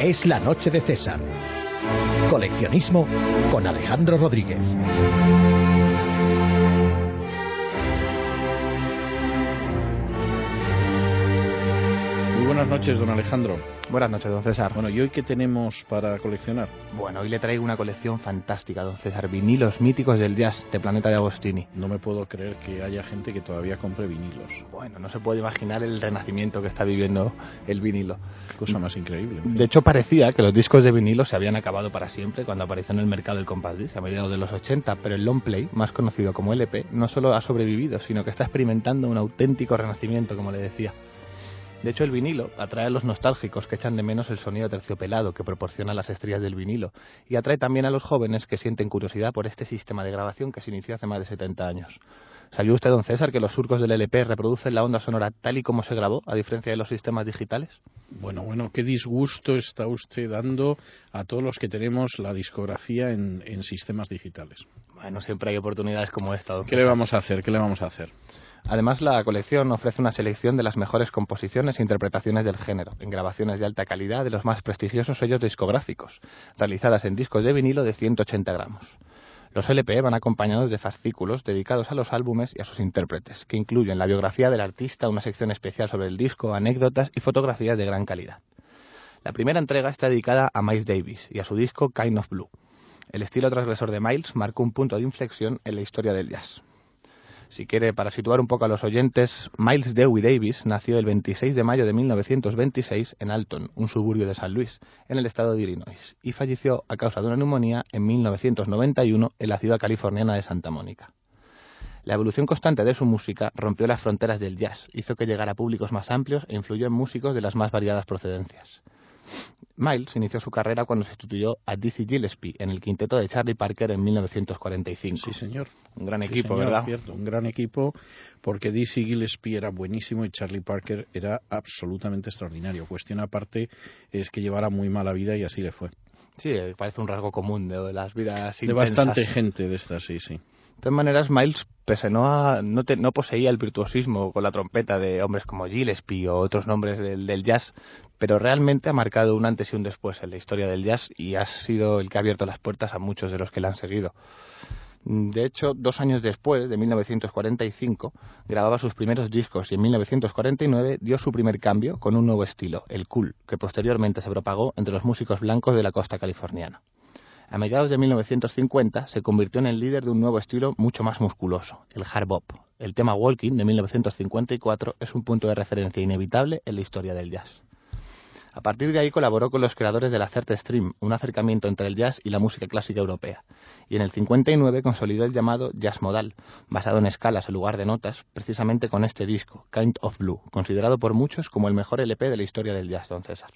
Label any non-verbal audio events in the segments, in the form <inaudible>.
Es la noche de César. Coleccionismo con Alejandro Rodríguez. Buenas noches, don Alejandro. Buenas noches, don César. Bueno, ¿y hoy qué tenemos para coleccionar? Bueno, hoy le traigo una colección fantástica, don César. Vinilos míticos del jazz de Planeta de Agostini. No me puedo creer que haya gente que todavía compre vinilos. Bueno, no se puede imaginar el renacimiento que está viviendo el vinilo. Cosa más increíble. en fin. De hecho, parecía que los discos de vinilo se habían acabado para siempre cuando apareció en el mercado el compact disc a mediados de los 80, pero el long play, más conocido como LP, no solo ha sobrevivido, sino que está experimentando un auténtico renacimiento, como le decía. De hecho, el vinilo atrae a los nostálgicos que echan de menos el sonido terciopelado que proporciona las estrellas del vinilo y atrae también a los jóvenes que sienten curiosidad por este sistema de grabación que se inició hace más de 70 años. ¿Sabía usted, don César, que los surcos del LP reproducen la onda sonora tal y como se grabó, a diferencia de los sistemas digitales? Bueno, bueno, qué disgusto está usted dando a todos los que tenemos la discografía en, en sistemas digitales. Bueno, siempre hay oportunidades como esta, don ¿Qué le César. vamos a hacer? ¿Qué le vamos a hacer? Además, la colección ofrece una selección de las mejores composiciones e interpretaciones del género, en grabaciones de alta calidad de los más prestigiosos sellos discográficos, realizadas en discos de vinilo de 180 gramos. Los LP van acompañados de fascículos dedicados a los álbumes y a sus intérpretes, que incluyen la biografía del artista, una sección especial sobre el disco, anécdotas y fotografías de gran calidad. La primera entrega está dedicada a Miles Davis y a su disco Kind of Blue. El estilo transgresor de Miles marcó un punto de inflexión en la historia del jazz. Si quiere, para situar un poco a los oyentes, Miles Dewey Davis nació el 26 de mayo de 1926 en Alton, un suburbio de San Luis, en el estado de Illinois, y falleció a causa de una neumonía en 1991 en la ciudad californiana de Santa Mónica. La evolución constante de su música rompió las fronteras del jazz, hizo que llegara a públicos más amplios e influyó en músicos de las más variadas procedencias. Miles inició su carrera cuando sustituyó a Dizzy Gillespie en el quinteto de Charlie Parker en 1945. Sí, señor. Un gran Sí, equipo, señor, ¿verdad? cierto, un gran equipo porque Dizzy Gillespie era buenísimo y Charlie Parker era absolutamente extraordinario. Cuestión aparte es que llevara muy mala vida y así le fue. Sí, eh, parece un rasgo común de las vidas De intensas. bastante gente de estas, sí, sí. De todas maneras, Miles, pese no no, te- no poseía el virtuosismo con la trompeta de hombres como Gillespie o otros nombres del, del jazz, pero realmente ha marcado un antes y un después en la historia del jazz y ha sido el que ha abierto las puertas a muchos de los que le han seguido. De hecho, dos años después, de 1945, grababa sus primeros discos y en 1949 dio su primer cambio con un nuevo estilo, el cool, que posteriormente se propagó entre los músicos blancos de la costa californiana. A mediados de 1950 se convirtió en el líder de un nuevo estilo mucho más musculoso, el hard bop. El tema Walking de 1954 es un punto de referencia inevitable en la historia del jazz. A partir de ahí colaboró con los creadores del Acerte Stream, un acercamiento entre el jazz y la música clásica europea. Y en el 59 consolidó el llamado jazz modal, basado en escalas en lugar de notas, precisamente con este disco, Kind of Blue, considerado por muchos como el mejor LP de la historia del jazz, don César.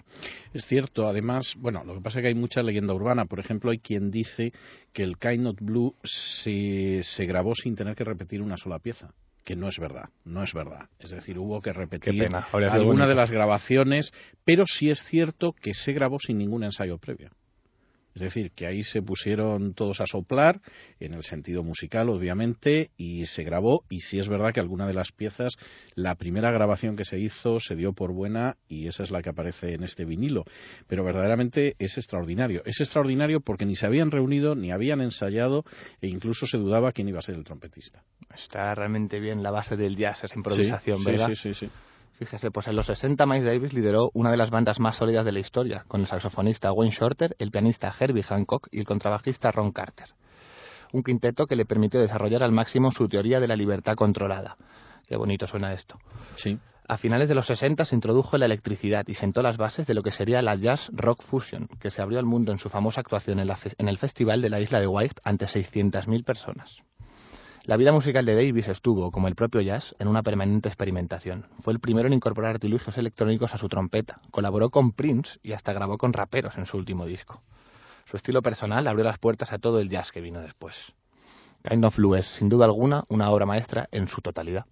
Es cierto, además, bueno, lo que pasa es que hay mucha leyenda urbana. Por ejemplo, hay quien dice que el Kind of Blue se, se grabó sin tener que repetir una sola pieza. Que no es verdad, no es verdad. Es decir, hubo que repetir alguna bonito. de las grabaciones, pero sí es cierto que se grabó sin ningún ensayo previo. Es decir, que ahí se pusieron todos a soplar, en el sentido musical, obviamente, y se grabó. Y sí es verdad que alguna de las piezas, la primera grabación que se hizo se dio por buena y esa es la que aparece en este vinilo. Pero verdaderamente es extraordinario. Es extraordinario porque ni se habían reunido, ni habían ensayado, e incluso se dudaba quién iba a ser el trompetista. Está realmente bien la base del jazz, esa improvisación, sí, ¿verdad? Sí, sí, sí. Fíjese, pues en los 60 Miles Davis lideró una de las bandas más sólidas de la historia, con el saxofonista Wayne Shorter, el pianista Herbie Hancock y el contrabajista Ron Carter. Un quinteto que le permitió desarrollar al máximo su teoría de la libertad controlada. Qué bonito suena esto. Sí. A finales de los 60 se introdujo la electricidad y sentó las bases de lo que sería la Jazz Rock Fusion, que se abrió al mundo en su famosa actuación en, la fe- en el Festival de la Isla de Wight ante 600.000 personas. La vida musical de Davis estuvo, como el propio jazz, en una permanente experimentación. Fue el primero en incorporar artilugios electrónicos a su trompeta, colaboró con Prince y hasta grabó con raperos en su último disco. Su estilo personal abrió las puertas a todo el jazz que vino después. Kind of Blue es, sin duda alguna, una obra maestra en su totalidad.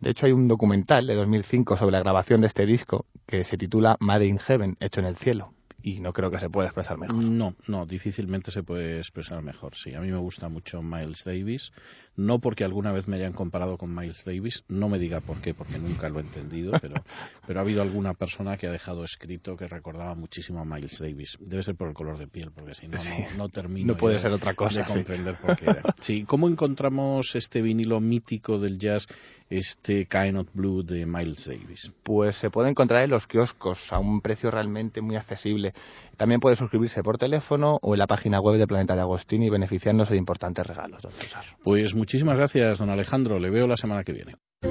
De hecho, hay un documental de 2005 sobre la grabación de este disco que se titula Made in Heaven, hecho en el cielo. Y no creo que se pueda expresar mejor. No, no, difícilmente se puede expresar mejor. Sí, a mí me gusta mucho Miles Davis, no porque alguna vez me hayan comparado con Miles Davis, no me diga por qué, porque nunca lo he entendido, <laughs> pero, pero ha habido alguna persona que ha dejado escrito que recordaba muchísimo a Miles Davis. Debe ser por el color de piel, porque si no, no, no termino no puede de, ser otra cosa, de sí. comprender por qué era. <laughs> Sí, ¿cómo encontramos este vinilo mítico del jazz, este Kind Blue de Miles Davis? Pues se puede encontrar en los kioscos a un precio realmente muy accesible. También puede suscribirse por teléfono o en la página web de Planeta de Agostini beneficiándose de importantes regalos, don. Pues muchísimas gracias, don Alejandro. Le veo la semana que viene.